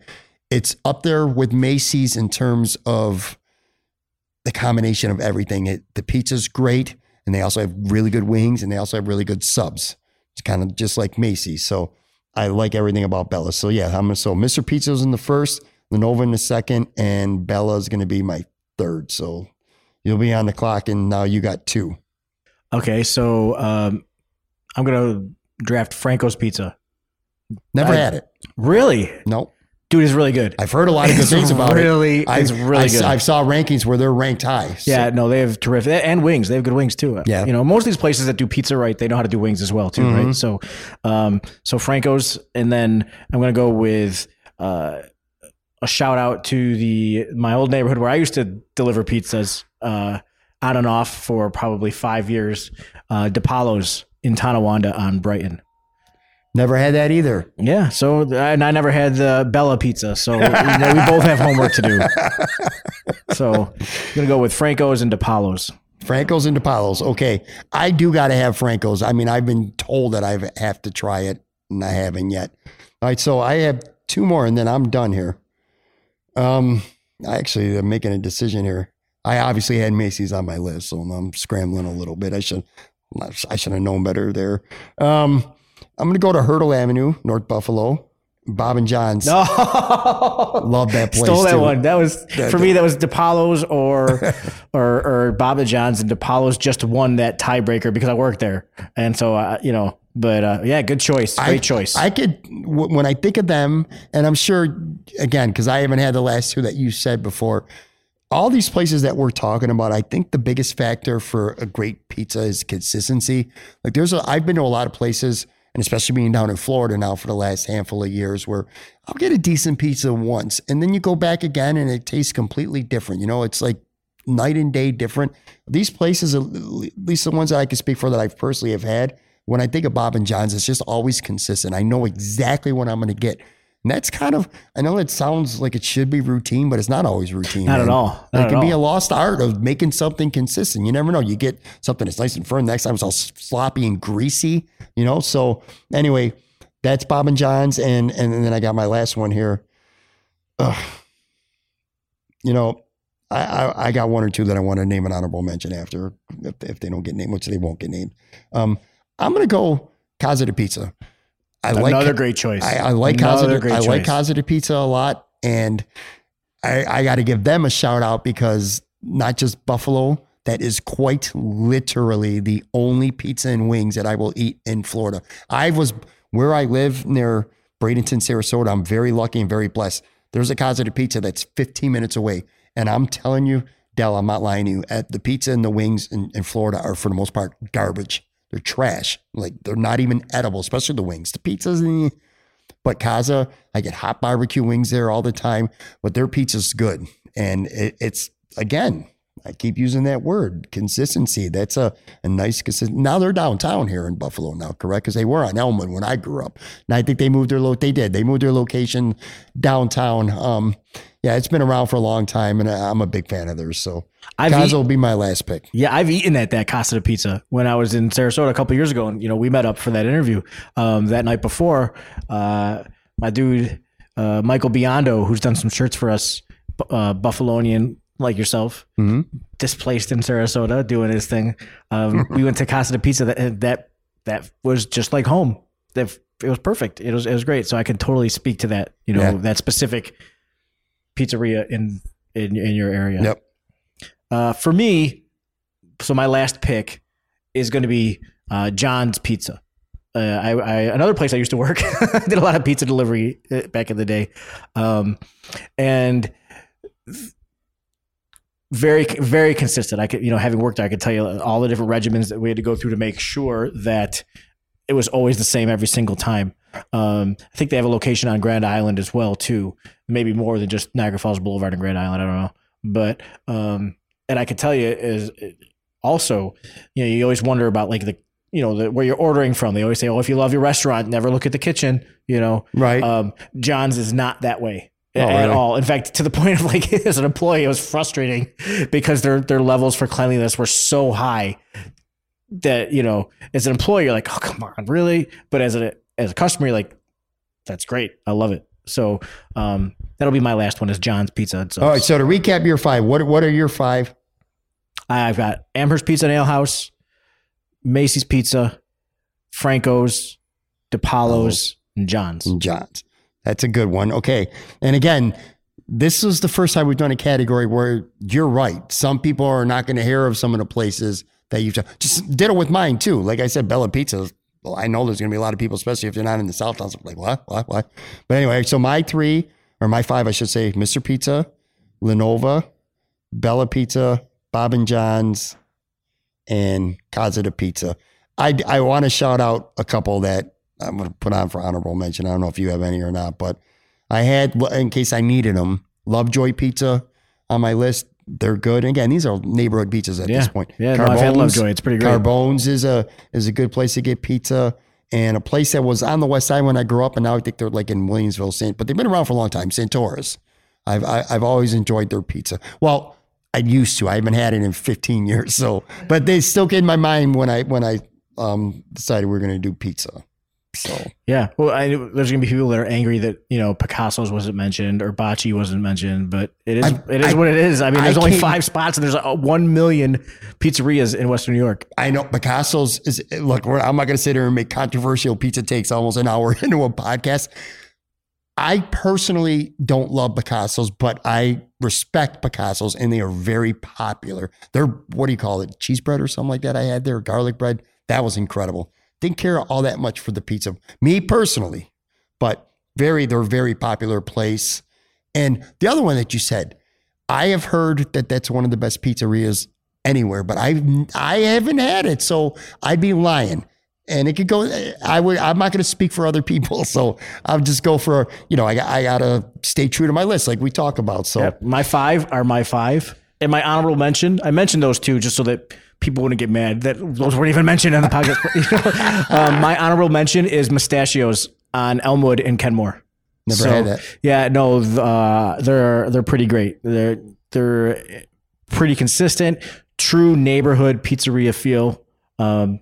It's up there with Macy's in terms of the combination of everything. It, the pizza's great, and they also have really good wings, and they also have really good subs. It's kind of just like Macy's. So I like everything about Bella. So yeah, I'm gonna so Mr. Pizza's in the first, La Nova in the second, and Bella's gonna be my third. So you'll be on the clock, and now you got two. okay, so um, I'm gonna draft Franco's Pizza. Never I- had it. Really, Nope. Dude, it's really good. I've heard a lot of good It's things about really- it. I, it's really I, good. I saw rankings where they're ranked high. So- Yeah, no, they have terrific and wings. They have good wings too. Yeah. you know, most of these places that do pizza right, they know how to do wings as well too, Mm-hmm. right? So, um, so Franco's, and then I'm gonna go with uh, a shout out to the my old neighborhood where I used to deliver pizzas uh, on and off for probably five years. Uh, DePaulo's in Tonawanda on Brighton. Never had that either. Yeah, so and I never had the Bella pizza, so you know, we both have homework to do. So I'm gonna go with Franco's and DePaulo's. Franco's and DePaulo's. Okay. I do got to have Franco's. I mean, I've been told that I have to try it, and I haven't yet. All right. So I have two more, and then I'm done here. Um, I actually am making a decision here. I obviously had Macy's on my list, so I'm scrambling a little bit. I should, I should have known better there. Um, I'm going to go to Hertel Avenue, North Buffalo. Bob and John's. No, Love that place. stole that too. one. That was for me. That was DePaulo's or or or Baba John's, and DePaulo's just won that tiebreaker because I worked there, and so uh, you know. But uh, yeah, good choice. Great I, choice. I could w- when I think of them, and I'm sure again because I haven't had the last two that you said before. all these places that we're talking about, I think the biggest factor for a great pizza is consistency. Like there's a, I've been to a lot of places, and especially being down in Florida now for the last handful of years, where I'll get a decent pizza once, and then you go back again, and it tastes completely different. You know, it's like night and day different. These places, at least the ones that I can speak for that I've personally have had, when I think of Bob and John's, it's just always consistent. I know exactly what I'm going to get. And that's kind of, I know it sounds like it should be routine, but it's not always routine. Not man. at all. Not it can be a lost art of making something consistent. You never know. You get something that's nice and firm. Next time it's all sloppy and greasy, you know? So anyway, that's Bob and John's. And, and then I got my last one here. Ugh. You know, I, I, I got one or two that I want to name an honorable mention after if, if they don't get named, which they won't get named. Um, I'm going to go Casa de Pizza. I like Another great choice. I, I like Casa Another de, great I like choice. Casa de Pizza a lot, and I, I got to give them a shout out because not just Buffalo, that is quite literally the only pizza and wings that I will eat in Florida. I was where I live near Bradenton, Sarasota. I'm very lucky and very blessed. There's a Casa de Pizza that's 15 minutes away, and I'm telling you, Del, I'm not lying to you. At the pizza and the wings in, in Florida are for the most part garbage. They're trash. Like they're not even edible, especially the wings. The pizzas, eh. but Casa, I get hot barbecue wings there all the time. But their pizza's good, and it, it's again, I keep using that word, consistency. That's a, a nice consistent. Now they're downtown here in Buffalo now, correct? Because they were on Elmwood when I grew up. And I think they moved their lo- they did. They moved their location downtown. Um, yeah, it's been around for a long time, and I- I'm a big fan of theirs. So I've Casa eat- will be my last pick. Yeah, I've eaten at that Casa de Pizza when I was in Sarasota a couple years ago, and you know we met up for that interview um, that night before. Uh, my dude uh, Michael Biondo, who's done some shirts for us, uh, Buffalonian like yourself, Mhm. displaced in Sarasota doing his thing. Um, we went to Casa de Pizza that that that was just like home. That it was perfect. It was it was great. So I can totally speak to that. You know Yeah. that specific pizzeria in in in your area. Yep. Uh, for me, so my last pick is going to be uh, John's Pizza. Uh, I, I another place I used to work. I did a lot of pizza delivery uh, back in the day, um, and very very consistent. I could you know having worked there, I could tell you all the different regimens that we had to go through to make sure that it was always the same every single time. Um, I think they have a location on Grand Island as well too, maybe more than just Niagara Falls Boulevard and Grand Island. I don't know, but um, and I could tell you is also, you know, you always wonder about like the you know the, where you're ordering from. They always say, oh, if you love your restaurant, never look at the kitchen. You know, Right. um, John's is not that way. Oh, at really? all. In fact, to the point of like as an employee, it was frustrating because their their levels for cleanliness were so high that you know, as an employee, you're like, oh come on, really? But as a as a customer, you're like, that's great, I love it. So um, that'll be my last one is John's Pizza. and All right. So to recap your five, what what are your five? I've got Amherst Pizza and Ale House, Macy's Pizza, Franco's, DePaulo's, and John's. and John's. That's a good one. Okay. And again, this is the first time we've done a category where you're right. Some people are not going to hear of some of the places that you've done. just did it with mine too. Like I said, Bella Pizza. Well, I know there's going to be a lot of people, especially if they're not in the South. Was like, what, what, what? But anyway, so my three or my five, I should say, Mr. Pizza, La Nova, Bella Pizza, Bob and John's, and Casa de Pizza. I, I want to shout out a couple that I'm going to put on for honorable mention. I don't know if you have any or not, but I had, in case I needed them, Lovejoy Pizza on my list. They're good. And Again, these are neighborhood pizzas at Yeah. this point. Yeah, no, I've had Carbone's- Lovejoy. It's pretty great. Carbone's is a is a good place to get pizza, and a place that was on the west side when I grew up, and now I think they're like in Williamsville, Saint. But they've been around for a long time. Santora's. I've I, I've always enjoyed their pizza. Well, I used to. I haven't had it in 15 years. So, but they still get in my mind when I when I um decided we are going to do pizza. So Yeah. Well, I, there's gonna be people that are angry that you know Picasso's wasn't mentioned or Bocce wasn't mentioned, but it is I- it is I- what it is. I mean, there's only five spots and there's uh, one million pizzerias in Western New York. I know Picasso's is look. We're, I'm not going to sit here and make controversial pizza takes almost an hour into a podcast. I personally don't love Picasso's, but I respect Picasso's, and they are very popular. They're what do you call it, cheese bread or something like that? I had there garlic bread. That was incredible. Didn't care all that much for the pizza, me personally, but very they're a very popular place. And the other one that you said, I have heard that that's one of the best pizzerias anywhere, but I I haven't had it, so I'd be lying. And it could go. I would. I'm not going to speak for other people, so I'll just go for. You know, I I gotta stay true to my list, like we talk about. So Yep. My five are my five. And my honorable mention, I mentioned those two just so that people wouldn't get mad that those weren't even mentioned in the podcast. um, my honorable mention is Mustachios on Elmwood and Kenmore. never So, had that. Yeah, no, uh, they're they're pretty great. They're they're pretty consistent, true neighborhood pizzeria feel. Um,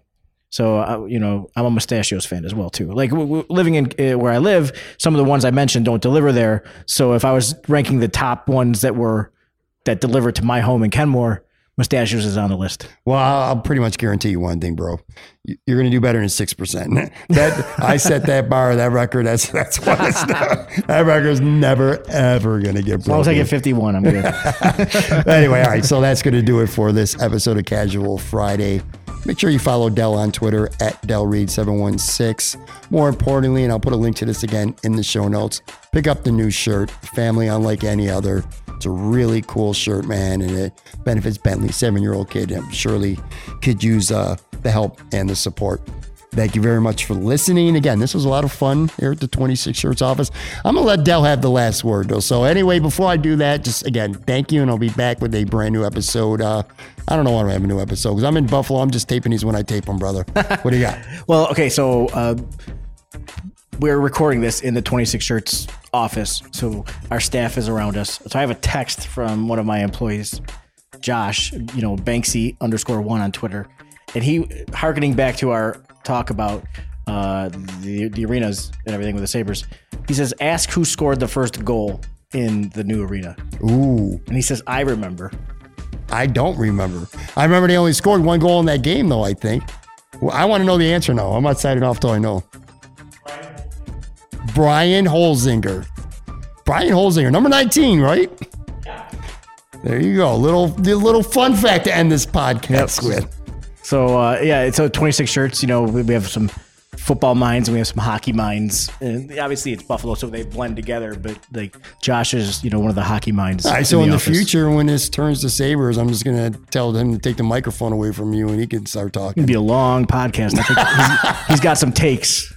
so uh, you know, I'm a Mustachios fan as well too. Like w- w- living in uh, where I live, some of the ones I mentioned don't deliver there. So if I was ranking the top ones that were that delivered to my home in Kenmore, Mustachios is on the list. Well, I'll pretty much guarantee you one thing, bro. You- You're going to do better than six percent. That I set that bar, that record. That's that's what it's that record's never ever going to get As long as I broken. get 51, I'm good. anyway, all right. So that's going to do it for this episode of Casual Friday. Make sure you follow Del on Twitter at DelReid716. More importantly, and I'll put a link to this again in the show notes, pick up the new shirt, Family Unlike Any Other. It's a really cool shirt, man, and it benefits Bentley, seven year old kid. I'm surely could use uh, the help and the support. Thank you very much for listening. Again, this was a lot of fun here at the 26 Shirts office. I'm going to let Del have the last word, though. So, anyway, before I do that, just again, thank you. And I'll be back with a brand new episode. Uh, I don't know when I have a new episode because I'm in Buffalo. I'm just taping these when I tape them, brother. What do you got? Well, okay, so uh, we're recording this in the 26 Shirts office, so our staff is around us. So I have a text from one of my employees, Josh, you know, Banksy underscore one on Twitter, and he, harkening back to our talk about uh, the the arenas and everything with the Sabres, he says, "Ask who scored the first goal in the new arena," Ooh, and he says, "I remember." I don't remember. I remember they only scored one goal in that game, though, I think. Well, I want to know the answer now. I'm not signing off till I know. Brian Holzinger. Brian Holzinger, number 19, right? There you go. Little little fun fact to end this podcast with. So uh, yeah, it's a 26 shirts. You know, we have some football minds and we have some hockey minds. And obviously, it's Buffalo, so they blend together. But like Josh is, you know, one of the hockey minds. All right, so in the, future, when this turns to Sabres, I'm just gonna tell him to take the microphone away from you and he can start talking. it'd be a long podcast. I think he's, he's got some takes.